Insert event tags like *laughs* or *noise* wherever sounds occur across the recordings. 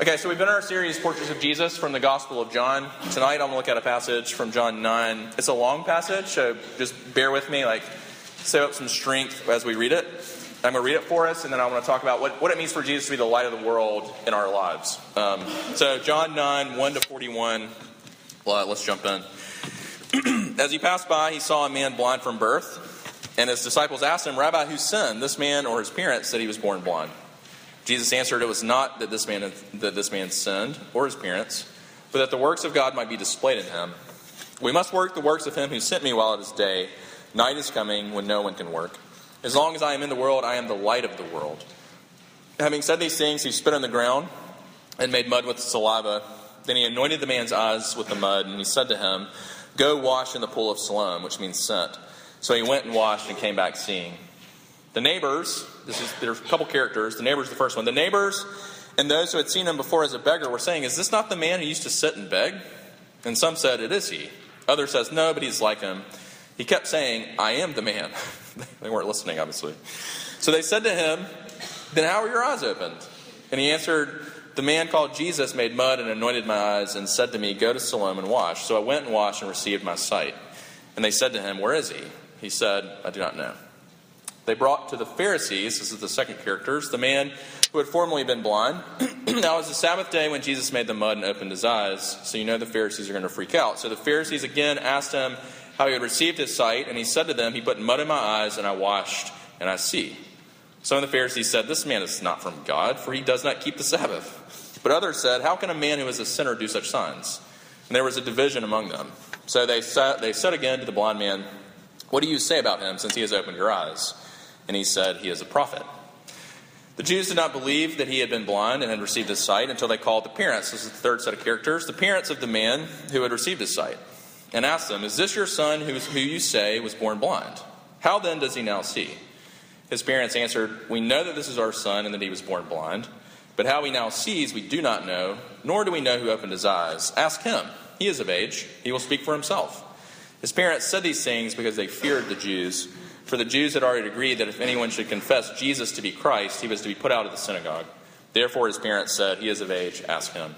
Okay, so we've been in our series, Portraits of Jesus, from the Gospel of John. Tonight I'm going to look at a passage from John 9. It's a long passage, so just bear with me, like, save up some strength as we read it. I'm going to read it for us, and then I want to talk about what, what it means for Jesus to be the light of the world in our lives. Um, so, John 9, 1 to 41. Well, let's jump in. *clears throat* as he passed by, he saw a man blind from birth, and his disciples asked him, Rabbi, who sinned, this man or his parents, that he was born blind? Jesus answered, It was not that this man that this man sinned or his parents, but that the works of God might be displayed in him. We must work the works of him who sent me while it is day. Night is coming when no one can work. As long as I am in the world, I am the light of the world. Having said these things, he spit on the ground and made mud with saliva. Then he anointed the man's eyes with the mud, and he said to him, Go wash in the pool of Siloam, which means sent. So he went and washed and came back seeing. The neighbors, this is, there's a couple characters. The neighbors, the first one. The neighbors and those who had seen him before as a beggar were saying, Is this not the man who used to sit and beg? And some said, It is he. Others says, No, but he's like him. He kept saying, I am the man. *laughs* they weren't listening, obviously. So they said to him, Then how are your eyes opened? And he answered, The man called Jesus made mud and anointed my eyes and said to me, Go to Siloam and wash. So I went and washed and received my sight. And they said to him, Where is he? He said, I do not know. They brought to the Pharisees, this is the second characters, the man who had formerly been blind. *clears throat* now it was the Sabbath day when Jesus made the mud and opened his eyes, so you know the Pharisees are going to freak out. So the Pharisees again asked him how he had received his sight, and he said to them, He put mud in my eyes, and I washed, and I see. Some of the Pharisees said, This man is not from God, for he does not keep the Sabbath. But others said, How can a man who is a sinner do such signs? And there was a division among them. So they said, they said again to the blind man, What do you say about him, since he has opened your eyes? And he said, He is a prophet. The Jews did not believe that he had been blind and had received his sight until they called the parents. This is the third set of characters. The parents of the man who had received his sight and asked them, Is this your son who, who you say was born blind? How then does he now see? His parents answered, We know that this is our son and that he was born blind. But how he now sees, we do not know, nor do we know who opened his eyes. Ask him. He is of age. He will speak for himself. His parents said these things because they feared the Jews for the Jews had already agreed that if anyone should confess Jesus to be Christ, he was to be put out of the synagogue. Therefore, his parents said, He is of age, ask him.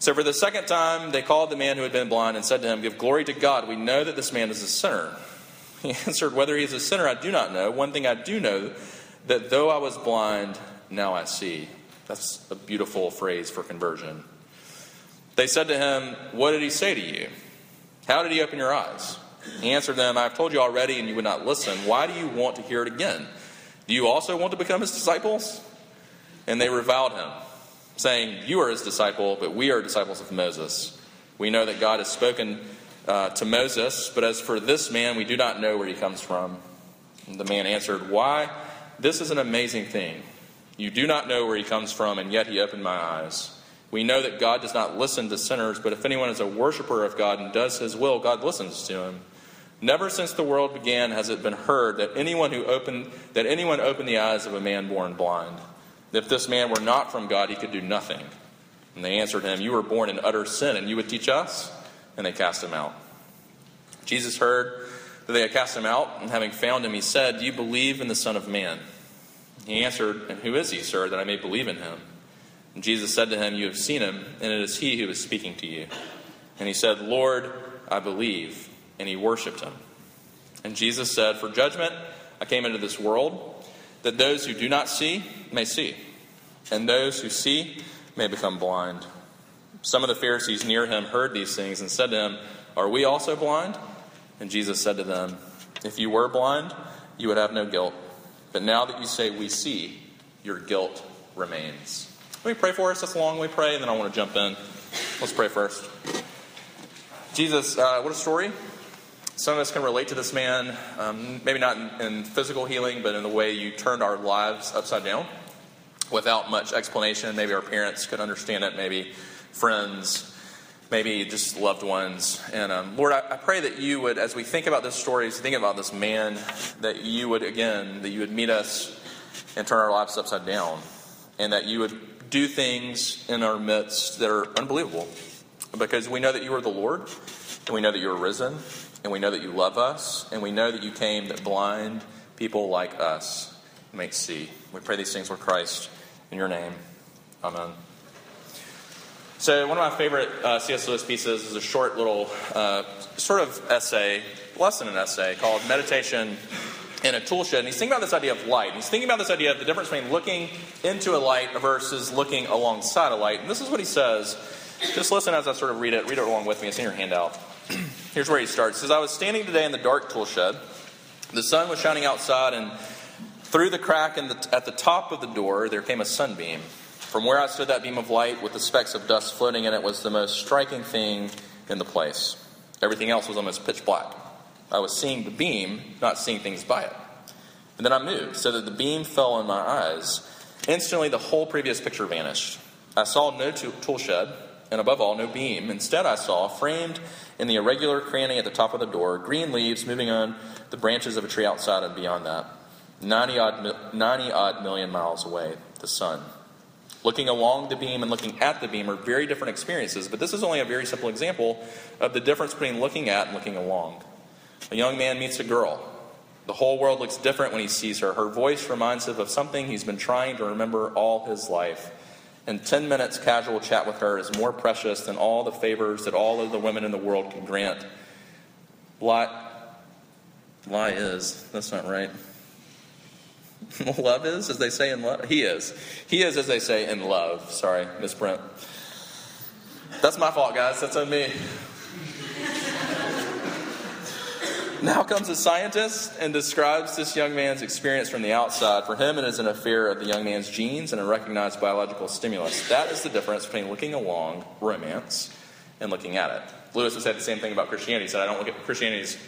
So, for the second time, they called the man who had been blind and said to him, Give glory to God. We know that this man is a sinner. *laughs* He answered, Whether he is a sinner, I do not know. One thing I do know, that though I was blind, now I see. That's a beautiful phrase for conversion. They said to him, What did he say to you? How did he open your eyes? He answered them, I have told you already, and you would not listen. Why do you want to hear it again? Do you also want to become his disciples? And they reviled him, saying, You are his disciple, but we are disciples of Moses. We know that God has spoken uh, to Moses, but as for this man, we do not know where he comes from. And the man answered, Why? This is an amazing thing. You do not know where he comes from, and yet he opened my eyes. We know that God does not listen to sinners, but if anyone is a worshiper of God and does his will, God listens to him. Never since the world began has it been heard that anyone who opened that anyone opened the eyes of a man born blind. If this man were not from God, he could do nothing. And they answered him, You were born in utter sin, and you would teach us? And they cast him out. Jesus heard that they had cast him out, and having found him, he said, Do you believe in the Son of Man? He answered, And who is he, sir, that I may believe in him? And Jesus said to him, You have seen him, and it is he who is speaking to you. And he said, Lord, I believe and he worshiped him. And Jesus said, For judgment I came into this world, that those who do not see may see, and those who see may become blind. Some of the Pharisees near him heard these things and said to him, Are we also blind? And Jesus said to them, If you were blind, you would have no guilt. But now that you say we see, your guilt remains. Let me pray for us. That's a long. We pray, and then I want to jump in. Let's pray first. Jesus, uh, what a story. Some of us can relate to this man, um, maybe not in, in physical healing, but in the way you turned our lives upside down without much explanation. Maybe our parents could understand it, maybe friends, maybe just loved ones. And um, Lord, I, I, pray that you would, as we think about this story, as we think about this man, that you would, again, that you would meet us and turn our lives upside down. And that you would do things in our midst that are unbelievable. Because we know that you are the Lord, and we know that you are risen, and we know that you love us, and we know that you came that blind people like us may see. We pray these things for Christ in your name. Amen. So, one of my favorite uh, C.S. Lewis pieces is a short little uh, sort of essay, less than an essay, called Meditation in a Tool Shed. And he's thinking about this idea of light. And he's thinking about this idea of the difference between looking into a light versus looking alongside a light. And this is what he says. Just listen as I sort of read it. Read it along with me. It's in your handout. *clears throat* Here's where he starts. He says, I was standing today in the dark tool shed. The sun was shining outside, and through the crack the, at the top of the door, there came a sunbeam. From where I stood, that beam of light with the specks of dust floating in it was the most striking thing in the place. Everything else was almost pitch black. I was seeing the beam, not seeing things by it. And then I moved so that the beam fell on my eyes. Instantly, the whole previous picture vanished. I saw no tool shed, and above all, no beam. Instead, I saw, framed in the irregular cranny at the top of the door, green leaves moving on the branches of a tree outside and beyond that. 90 odd, 90 odd million miles away, the sun. Looking along the beam and looking at the beam are very different experiences, but this is only a very simple example of the difference between looking at and looking along. A young man meets a girl. The whole world looks different when he sees her. Her voice reminds him of something he's been trying to remember all his life. And 10 minutes casual chat with her is more precious than all the favors that all of the women in the world can grant. Lie, lie is. That's not right. *laughs* love is, as they say in love. He is. He is, as they say, in love. Sorry, Miss Brent. That's my fault, guys. That's on me. Now comes a scientist and describes this young man's experience from the outside. For him, it is an affair of the young man's genes and a recognized biological stimulus. That is the difference between looking along romance and looking at it. Lewis has said the same thing about Christianity. He said, I don't look at Christianity's,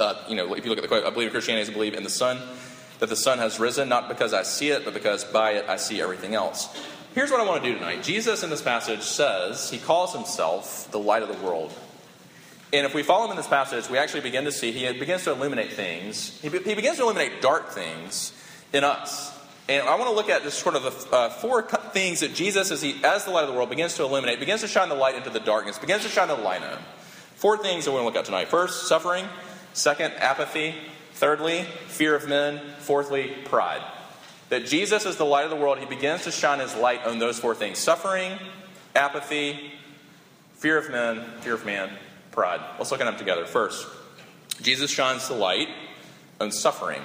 uh, you know, if you look at the quote, I believe Christianity is believe in the sun that the sun has risen, not because I see it, but because by it I see everything else. Here's what I want to do tonight. Jesus in this passage says he calls himself the light of the world. And if we follow him in this passage, we actually begin to see he begins to illuminate things. He, he begins to illuminate dark things in us. And I want to look at just sort of the uh, four things that Jesus, as, he, as the light of the world, begins to illuminate, begins to shine the light into the darkness, begins to shine the light on. Four things that we're going to look at tonight. First, suffering. Second, apathy. Thirdly, fear of men. Fourthly, pride. That Jesus is the light of the world. He begins to shine his light on those four things suffering, apathy, fear of men, fear of man, pride. Let's look at them together. First, Jesus shines the light on suffering.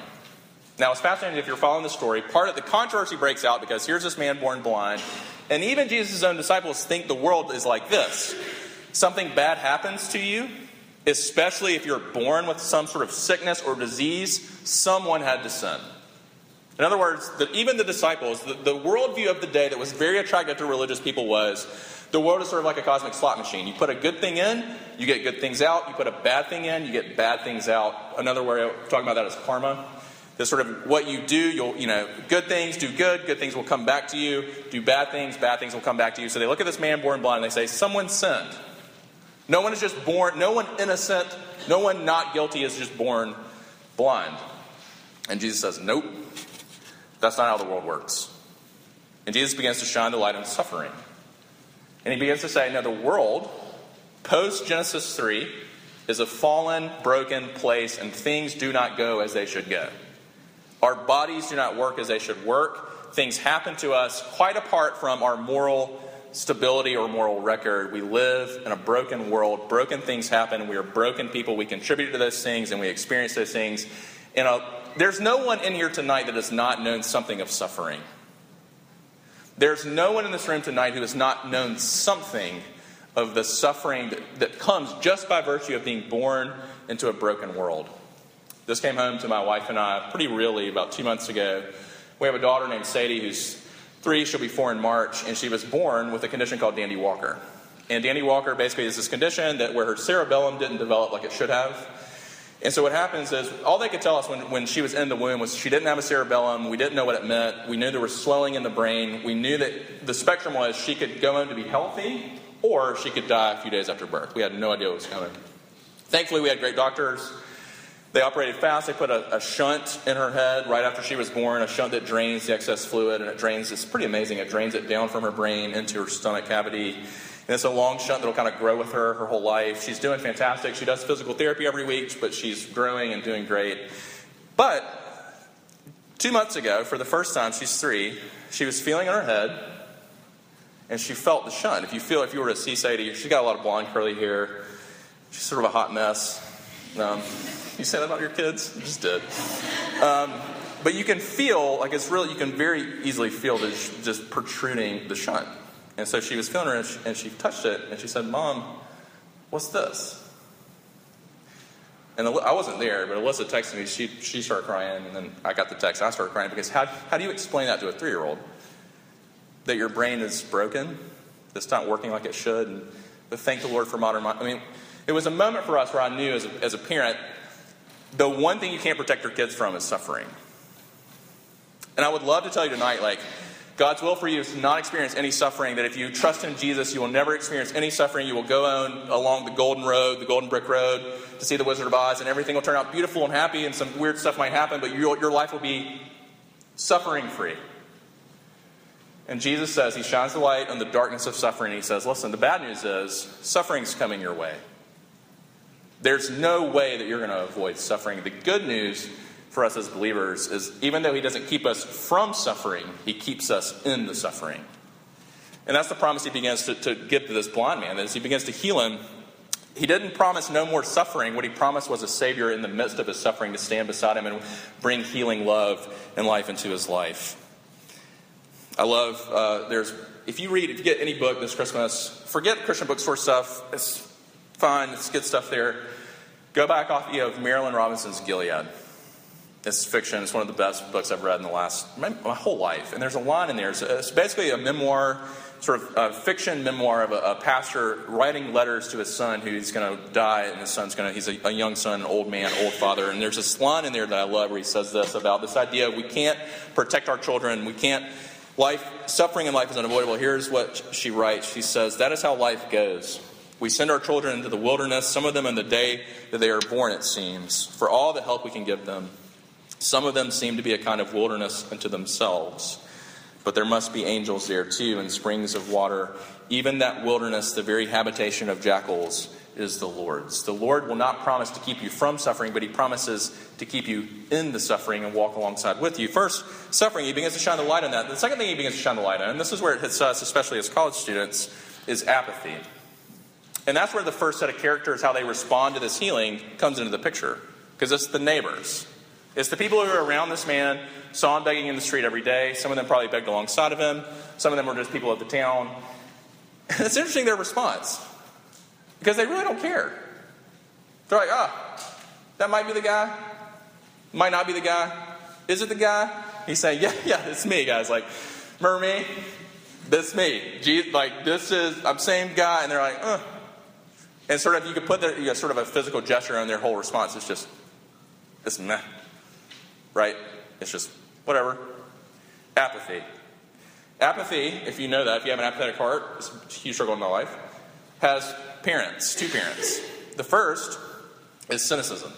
Now, it's fascinating if you're following the story. Part of the controversy breaks out because here's this man born blind, and even Jesus' own disciples think the world is like this. Something bad happens to you, especially if you're born with some sort of sickness or disease, someone had to sin. In other words, the, even the disciples, the, the worldview of the day that was very attractive to religious people was the world is sort of like a cosmic slot machine. You put a good thing in, you get good things out. You put a bad thing in, you get bad things out. Another way of talking about that is karma. This sort of what you do, you'll, you know, good things do good, good things will come back to you. Do bad things, bad things will come back to you. So they look at this man born blind and they say, Someone sinned. No one is just born, no one innocent, no one not guilty is just born blind. And Jesus says, Nope, that's not how the world works. And Jesus begins to shine the light on suffering. And he begins to say, No, the world, post Genesis 3, is a fallen, broken place, and things do not go as they should go. Our bodies do not work as they should work. Things happen to us quite apart from our moral stability or moral record. We live in a broken world. Broken things happen. We are broken people. We contribute to those things and we experience those things. And uh, there's no one in here tonight that has not known something of suffering. There's no one in this room tonight who has not known something of the suffering that, that comes just by virtue of being born into a broken world. This came home to my wife and I pretty really about two months ago. We have a daughter named Sadie who's three, she'll be four in March, and she was born with a condition called Dandy Walker. And Dandy Walker basically is this condition that where her cerebellum didn't develop like it should have. And so what happens is all they could tell us when, when she was in the womb was she didn't have a cerebellum. We didn't know what it meant. We knew there was swelling in the brain. We knew that the spectrum was she could go on to be healthy or she could die a few days after birth. We had no idea what was coming. Thankfully, we had great doctors. They operated fast. They put a, a, shunt in her head right after she was born, a shunt that drains the excess fluid, and it drains, it's pretty amazing. It drains it down from her brain into her stomach cavity. And it's a long shunt that'll kind of grow with her her whole life. She's doing fantastic. She does physical therapy every week, but she's growing and doing great. But two months ago, for the first time, she's three, she was feeling in her head, and she felt the shunt. If you feel, if you were to see Sadie, she's got a lot of blonde curly hair. She's sort of a hot mess. Um, you say that about your kids? You just did. Um, but you can feel, like it's really, you can very easily feel that just protruding the shunt. And so she was feeling her and she, and she touched it and she said, Mom, what's this? And I wasn't there, but Alyssa texted me. She, she started crying, and then I got the text. I started crying because how, how do you explain that to a three year old? That your brain is broken, it's not working like it should. And, but thank the Lord for modern. I mean, it was a moment for us where I knew as a, as a parent, the one thing you can't protect your kids from is suffering. And I would love to tell you tonight, like, God's will for you is to not experience any suffering, that if you trust in Jesus, you will never experience any suffering. You will go on along the golden road, the golden brick road, to see the Wizard of Oz, and everything will turn out beautiful and happy, and some weird stuff might happen, but your, your life will be suffering free. And Jesus says, He shines the light on the darkness of suffering. He says, Listen, the bad news is suffering's coming your way. There's no way that you're going to avoid suffering. The good news for us as believers is even though He doesn't keep us from suffering, He keeps us in the suffering. And that's the promise He begins to, to give to this blind man. As He begins to heal him, He didn't promise no more suffering. What He promised was a Savior in the midst of his suffering to stand beside him and bring healing love and life into his life. I love, uh, there's, if you read, if you get any book this Christmas, forget Christian bookstore stuff. It's fine, it's good stuff there. Go back off you of Marilynne Robinson's Gilead. It's fiction. It's one of the best books I've read in the last my, my whole life. And there's a line in there. It's, it's basically a memoir, sort of a fiction memoir of a, a pastor writing letters to his son who's going to die, and his son's going to. He's a, a, young son, an old man, old father. And there's this line in there that I love where he says this about this idea we can't protect our children. We can't. Life, suffering in life is unavoidable. Here's what she writes. She says, "That is how life goes." We send our children into the wilderness, some of them in the day that they are born, it seems, for all the help we can give them. Some of them seem to be a kind of wilderness unto themselves, but there must be angels there too, and springs of water. Even that wilderness, the very habitation of jackals, is the Lord's. The Lord will not promise to keep you from suffering, but He promises to keep you in the suffering and walk alongside with you. First, suffering, He begins to shine the light on that. The second thing He begins to shine the light on, and this is where it hits us, especially as college students, is apathy. And that's where the first set of characters, how they respond to this healing, comes into the picture. Because it's the neighbors. It's the people who are around this man, saw him begging in the street every day. Some of them probably begged alongside of him. Some of them were just people of the town. And it's interesting their response because they really don't care. They're like, ah, that might be the guy, might not be the guy. Is it the guy? He's saying, yeah, yeah, it's me, guys. Like, remember me? That's me. Jesus, like, this is, I'm same guy. And they're like, uh. And sort of, you could put their, you know, sort of a physical gesture on their whole response. It's just, it's meh right? It's just whatever. Apathy. Apathy, if you know that, if you have an apathetic heart, it's a huge struggle in my life, has parents, two parents. The first is cynicism.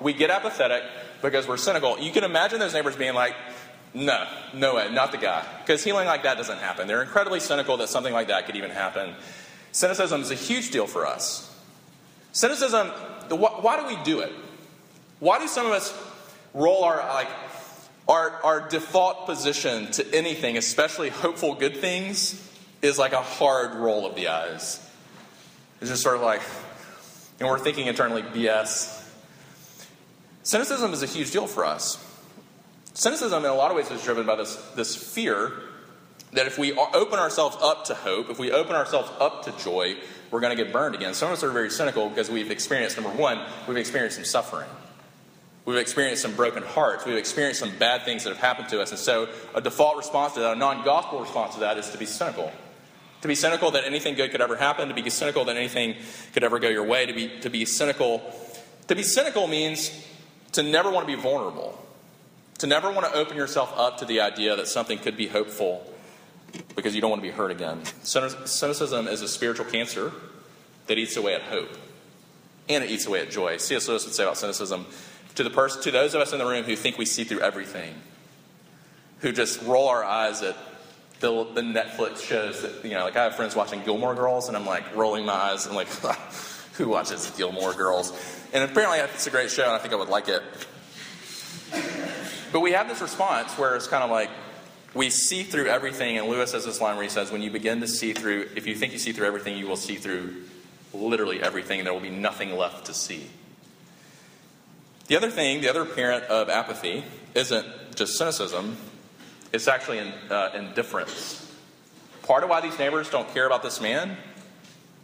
We get apathetic because we're cynical. You can imagine those neighbors being like, no, no way, not the guy. Because healing like that doesn't happen. They're incredibly cynical that something like that could even happen. Cynicism is a huge deal for us. Cynicism, why do we do it? Why do some of us roll our like our our default position to anything, especially hopeful good things, is like a hard roll of the eyes. It's just sort of like, and we're thinking internally, BS. Cynicism is a huge deal for us. Cynicism, in a lot of ways, is driven by this, this fear that if we open ourselves up to hope, if we open ourselves up to joy, we're going to get burned again. Some of us are very cynical because we've experienced, number one, we've experienced some suffering. We've experienced some broken hearts. We've experienced some bad things that have happened to us. And so, a default response to that, a non gospel response to that, is to be cynical. To be cynical that anything good could ever happen, to be cynical that anything could ever go your way, to be, to be cynical. To be cynical means to never want to be vulnerable, to never want to open yourself up to the idea that something could be hopeful because you don't want to be hurt again. Cynicism is a spiritual cancer that eats away at hope and it eats away at joy. C.S. Lewis would say about cynicism to, the person, to those of us in the room who think we see through everything, who just roll our eyes at the, the Netflix shows that, you know, like I have friends watching Gilmore Girls, and I'm like rolling my eyes and like, *laughs* who watches Gilmore Girls? And apparently it's a great show, and I think I would like it. But we have this response where it's kind of like, we see through everything, and Lewis has this line where he says, When you begin to see through, if you think you see through everything, you will see through literally everything, and there will be nothing left to see. The other thing, the other parent of apathy, isn't just cynicism, it's actually in, uh, indifference. Part of why these neighbors don't care about this man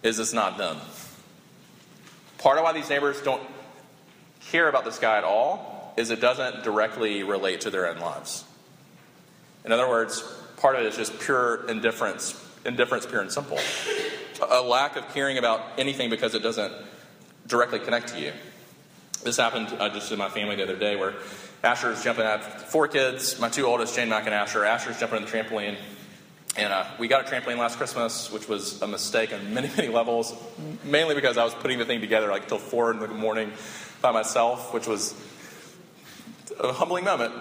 is it's not them. Part of why these neighbors don't care about this guy at all is it doesn't directly relate to their own lives. In other words, part of it is just pure indifference, indifference, pure and simple. A lack of caring about anything because it doesn't directly connect to you. This happened uh, just in my family the other day where Asher's jumping at four kids, my two oldest, Jane Mack and Asher. Asher's jumping on the trampoline. And uh, we got a trampoline last Christmas, which was a mistake on many, many levels, mainly because I was putting the thing together like till four in the morning by myself, which was a humbling moment.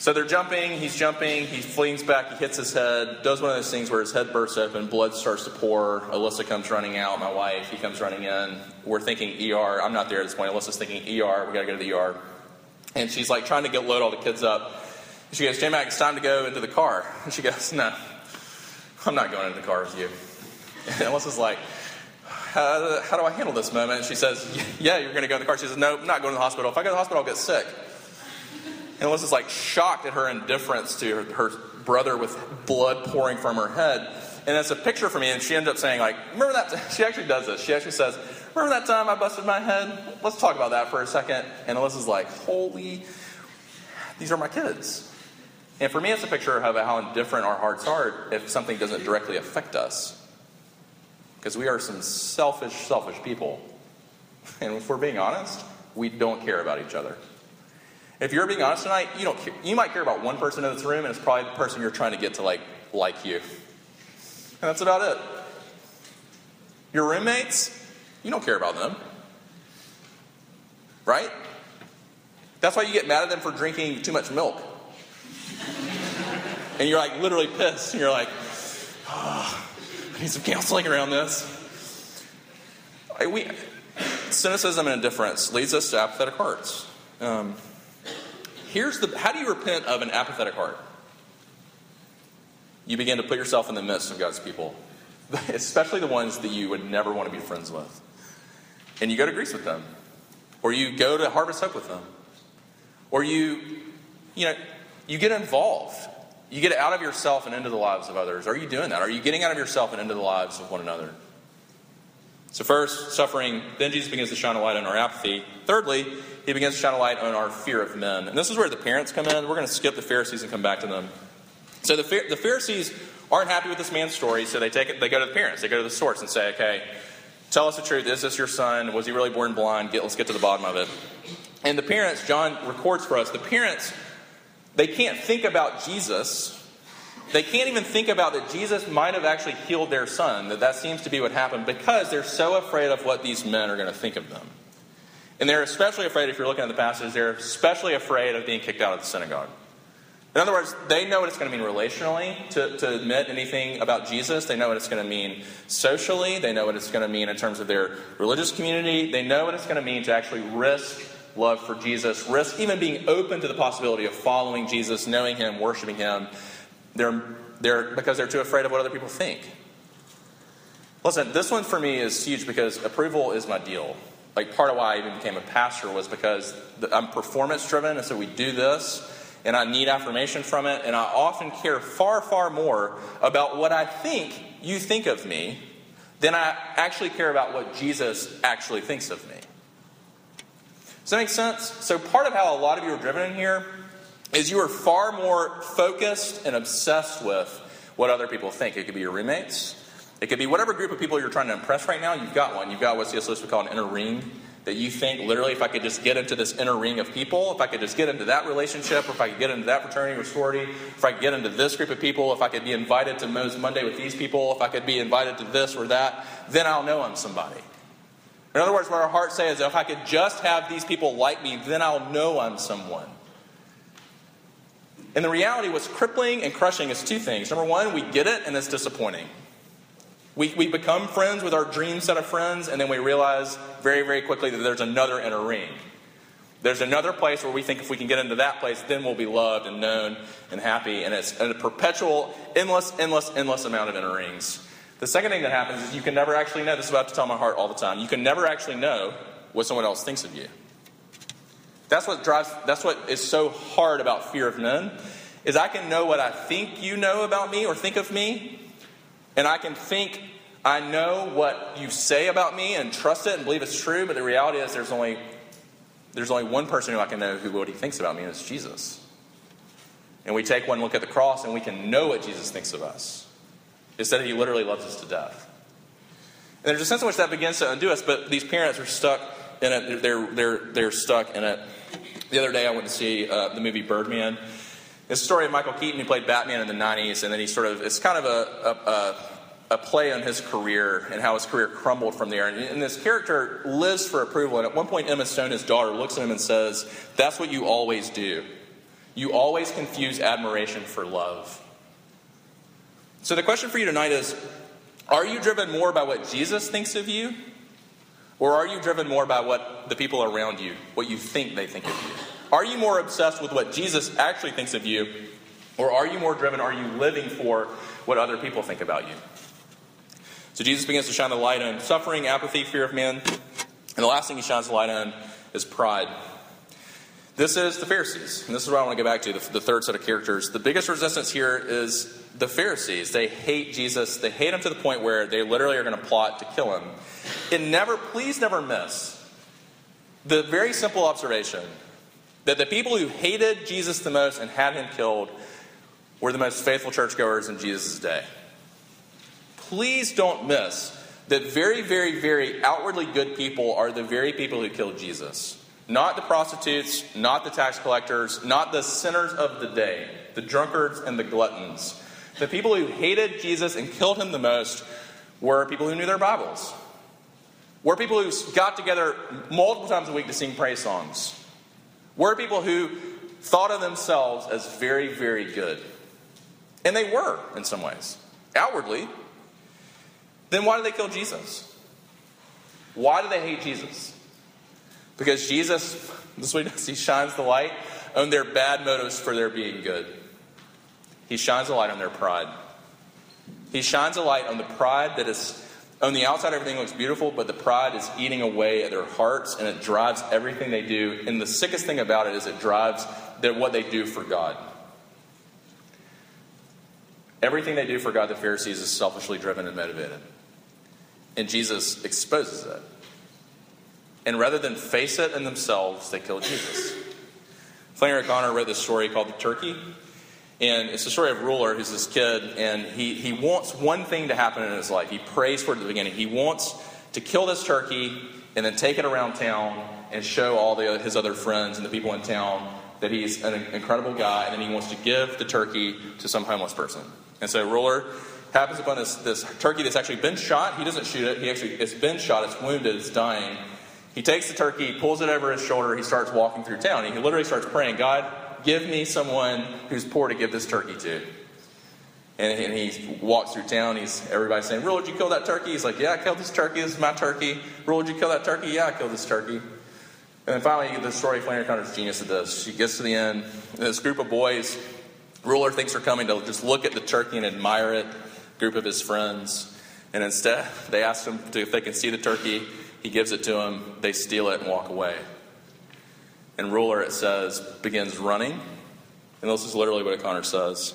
So they're jumping, he's jumping, he flings back, he hits his head, does one of those things where his head bursts open, blood starts to pour. Alyssa comes running out, my wife, he comes running in. We're thinking ER. I'm not there at this point. Alyssa's thinking ER, we gotta go to the ER. And she's like trying to get load all the kids up. She goes, J Mac, it's time to go into the car. And *laughs* she goes, No, I'm not going into the car with you. *laughs* And Alyssa's like, how, how do I handle this moment? And she says, Yeah, you're going to go in the car. She says, No, I'm not going to the hospital. If I go to the hospital, I'll get sick. And Alyssa's like shocked at her indifference to her, her brother with blood pouring from her head. And it's a picture for me, and she ends up saying, like, remember that? T-? *laughs* She actually does this. She actually says, remember that time I busted my head? Let's talk about that for a second. And Alyssa's like, holy, these are my kids. And for me, it's a picture of how indifferent our hearts are if something doesn't directly affect us. Because we are some selfish, selfish people. And if we're being honest, we don't care about each other. If you're being honest tonight, you don't care. You might care about one person in this room, and it's probably the person you're trying to get to like like you. And that's about it. Your roommates, you don't care about them. Right? That's why you get mad at them for drinking too much milk. *laughs* And you're like literally pissed. And you're like, oh, I need some counseling around this. We, cynicism and indifference leads us to apathetic hearts. Um, here's the how do you repent of an apathetic heart? You begin to put yourself in the midst of God's people, *laughs* especially the ones that you would never want to be friends with. And you go to Greece with them, or you go to Harvest Hope with them, or you, you know, you get involved. You get out of yourself and into the lives of others. Are you doing that? Are you getting out of yourself and into the lives of one another? So, first, suffering, then Jesus begins to shine a light on our apathy. Thirdly, he begins to shine a light on our fear of men. And this is where the parents come in. We're going to skip the Pharisees and come back to them. So, the, the Pharisees aren't happy with this man's story, so they, take it, they go to the parents. They go to the source and say, okay, tell us the truth. Is this your son? Was he really born blind? Get, let's get to the bottom of it. And the parents, John records for us, the parents, they can't think about Jesus they can't even think about that Jesus might have actually healed their son, that that seems to be what happened, because they're so afraid of what these men are going to think of them. And they're especially afraid, if you're looking at the passage, they're especially afraid of being kicked out of the synagogue. In other words, they know what it's going to mean relationally to, to admit anything about Jesus. They know what it's going to mean socially. They know what it's going to mean in terms of their religious community. They know what it's going to mean to actually risk love for Jesus, risk even being open to the possibility of following Jesus, knowing Him, worshiping Him, they're, they're, because they're too afraid of what other people think. Listen, this one for me is huge because approval is my deal. Like part of why I even became a pastor was because I'm performance driven, and so we do this, and I need affirmation from it, and I often care far, far more about what I think you think of me than I actually care about what Jesus actually thinks of me. Does that make sense? So part of how a lot of you are driven in here is you are far more focused and obsessed with what other people think. It could be your roommates. It could be whatever group of people you're trying to impress right now. You've got one. You've got what C.S. Lewis would call an inner ring that you think literally if I could just get into this inner ring of people, if I could just get into that relationship, or if I could get into that fraternity or sorority, if I could get into this group of people, if I could be invited to Mo's Monday with these people, if I could be invited to this or that, then I'll know I'm somebody. In other words, what our hearts say is if I could just have these people like me, then I'll know I'm someone. And the reality, what's crippling and crushing is two things. Number one, we get it and it's disappointing. We, we become friends with our dream set of friends, and then we realize very, very quickly that there's another inner ring. There's another place where we think if we can get into that place, then we'll be loved and known and happy. And it's a perpetual, endless, endless, endless amount of inner rings. The second thing that happens is you can never actually know. This is about to tell my heart all the time. You can never actually know what someone else thinks of you. That's what drives, that's what is so hard about fear of men, is I can know what I think you know about me or think of me, and I can think I know what you say about me and trust it and believe it's true, but the reality is there's only there's only one person who I can know who what he thinks about me, and it's Jesus. And we take one look at the cross and we can know what Jesus thinks of us. Instead, of he literally loves us to death. And there's a sense in which that begins to undo us, but these parents are stuck in it. They're, they're, they're stuck in it. The other day, I went to see uh, the movie Birdman. It's a story of Michael Keaton, who played Batman in the 90s, and then he sort of, it's kind of a, a, a play on his career and how his career crumbled from there. And, and, this character lives for approval. And at one point, Emma Stone, his daughter, looks at him and says, That's what you always do. You always confuse admiration for love. So the question for you tonight is Are you driven more by what Jesus thinks of you? Or are you driven more by what the people around you, what you think they think of you? Are you more obsessed with what Jesus actually thinks of you? Or are you more driven, are you living for what other people think about you? So Jesus begins to shine the light on suffering, apathy, fear of men. And the last thing he shines the light on is pride. This is the Pharisees. And this is what I want to go back to the, the third set of characters. The biggest resistance here is the Pharisees. They hate Jesus. They hate him to the point where they literally are going to plot to kill him. And never, please never miss the very simple observation that the people who hated Jesus the most and had him killed were the most faithful churchgoers in Jesus' day please don't miss that very, very, very outwardly good people are the very people who killed Jesus. Not the prostitutes, not the tax collectors, not the sinners of the day, the drunkards and the gluttons. The people who hated Jesus and killed him the most were people who knew their Bibles, were people who got together multiple times a week to sing praise songs, were people who thought of themselves as very, very good. And they were in some ways. Outwardly, then why do they kill Jesus? Why do they hate Jesus? Because Jesus, *laughs* this way he shines the light on their bad motives for their being good. He shines a light on their pride. He shines a light on the pride that is on the outside, everything looks beautiful, but the pride is eating away at their hearts and it drives everything they do. And the sickest thing about it is it drives their, what they do for God. Everything they do for God, the Pharisees, is selfishly driven and motivated. And Jesus exposes it. And rather than face it in themselves, they kill Jesus. Flannery O'Connor wrote this story called The Turkey. And it's the story of Ruller who's this kid, and he, he wants one thing to happen in his life. He prays for it at the beginning. He wants to kill this turkey and then take it around town and show all the, his other friends and the people in town that he's an incredible guy, and then he wants to give the turkey to some homeless person. And so, Ruller happens upon this, this turkey that's actually been shot. He doesn't shoot it. He actually, it's been shot. It's wounded. It's dying. He takes the turkey, pulls it over his shoulder. He starts walking through town. He literally starts praying, God, give me someone who's poor to give this turkey to. And, and he walks through town. He's everybody saying, "Rule, did you kill that turkey?" He's like, "Yeah, I killed this turkey. This is my turkey." Rule, did you kill that turkey? Yeah, I killed this turkey. And then finally, you get the story. Flannery O'Connor's genius at this. She gets to the end. this group of boys, Ruller thinks are coming to just look at the turkey and admire it group of his friends. And instead, they ask him to, if they can see the turkey. He gives it to them. They steal it and walk away. And Ruller, it says, begins running. And this is literally what O'Connor says.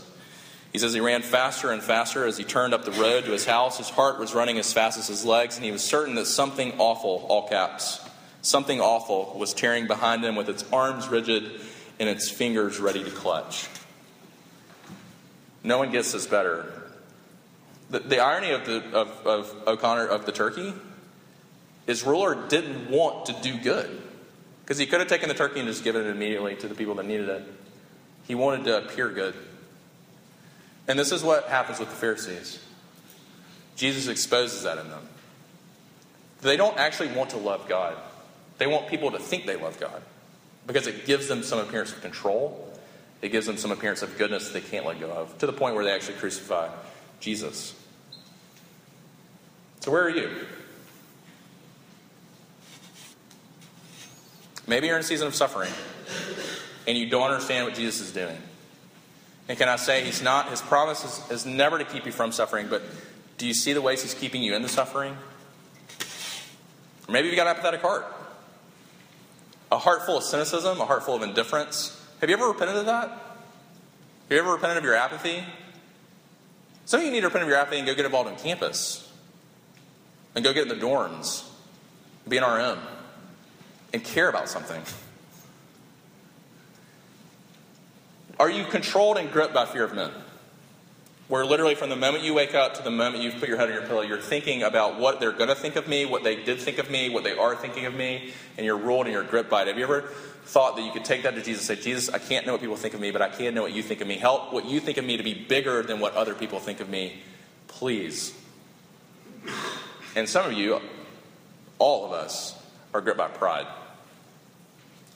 He says he ran faster and faster as he turned up the road to his house. His heart was running as fast as his legs, and he was certain that something awful, all caps, something awful was tearing behind him with its arms rigid and its fingers ready to clutch. No one gets this better the, the irony of, the, of, of O'Connor, of the turkey, is Ruller didn't want to do good. Because he could have taken the turkey and just given it immediately to the people that needed it. He wanted to appear good. And this is what happens with the Pharisees. Jesus exposes that in them. They don't actually want to love God. They want people to think they love God because it gives them some appearance of control. It gives them some appearance of goodness they can't let go of, to the point where they actually crucify Jesus. So, where are you? Maybe you're in a season of suffering and you don't understand what Jesus is doing. And can I say, He's not, His promise is, is never to keep you from suffering, but do you see the ways He's keeping you in the suffering? Or maybe you've got an apathetic heart. A heart full of cynicism, a heart full of indifference. Have you ever repented of that? Have you ever repented of your apathy? Some of you need to repent of your apathy and go get involved in campus. And go get in the dorms. Be an RM. And care about something. Are you controlled and gripped by fear of men? Where literally from the moment you wake up to the moment you put your head on your pillow, you're thinking about what they're going to think of me, what they did think of me, what they are thinking of me, and you're ruled and you're gripped by it. Have you ever thought that you could take that to Jesus and say, Jesus, I can't know what people think of me, but I can know what you think of me. Help what you think of me to be bigger than what other people think of me, please. And some of you, all of us, are gripped by pride.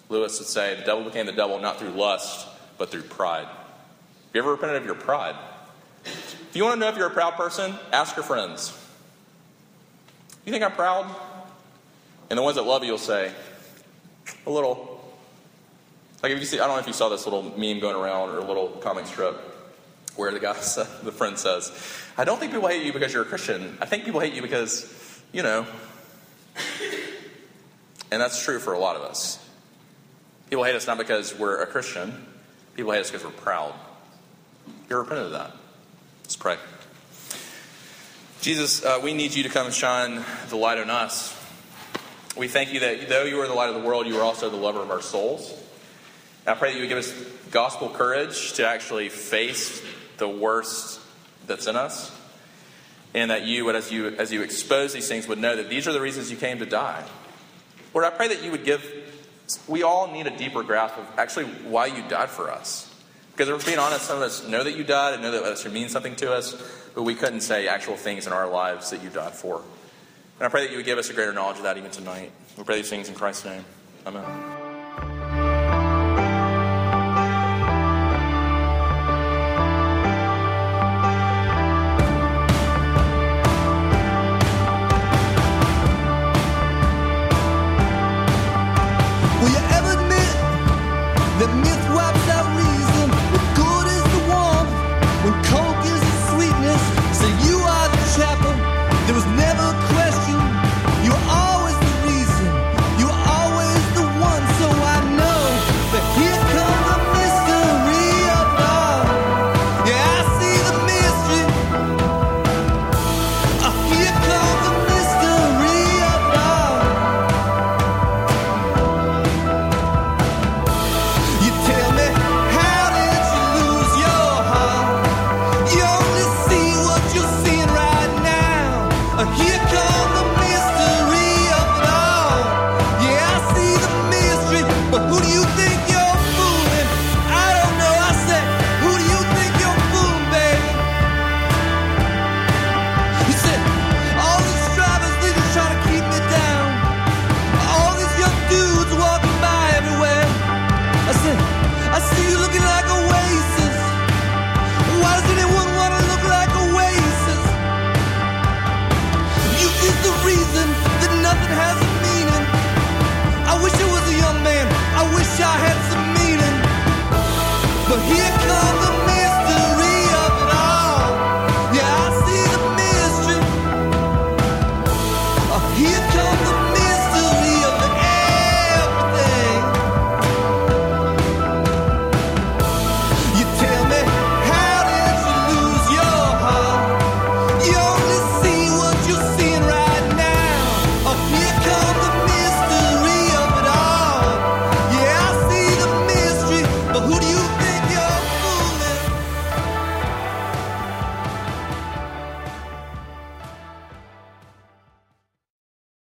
Lewis would say, the devil became the devil not through lust, but through pride. Have you ever repented of your pride? If you want to know if you're a proud person, ask your friends. You think I'm proud? And the ones that love you will say, a little. Like if you see, I don't know if you saw this little meme going around or a little comic strip where the guy, *laughs* the friend says, "I don't think people hate you because you're a Christian. I think people hate you because, you know." And that's true for a lot of us. People hate us not because we're a Christian. People hate us because we're proud. You repented of that? Let's pray. Jesus, uh, we need you to come and shine the light on us. We thank you that though you are the light of the world, you are also the lover of our souls. And I pray that you would give us gospel courage to actually face the worst that's in us. And that you would, as you, as you expose these things, would know that these are the reasons you came to die. Lord, I pray that you would give, we all need a deeper grasp of actually why you died for us. Because if we're being honest, some of us know that you died and know that that should mean something to us, but we couldn't say actual things in our lives that you died for. And I pray that you would give us a greater knowledge of that even tonight. We pray these things in Christ's name. Amen.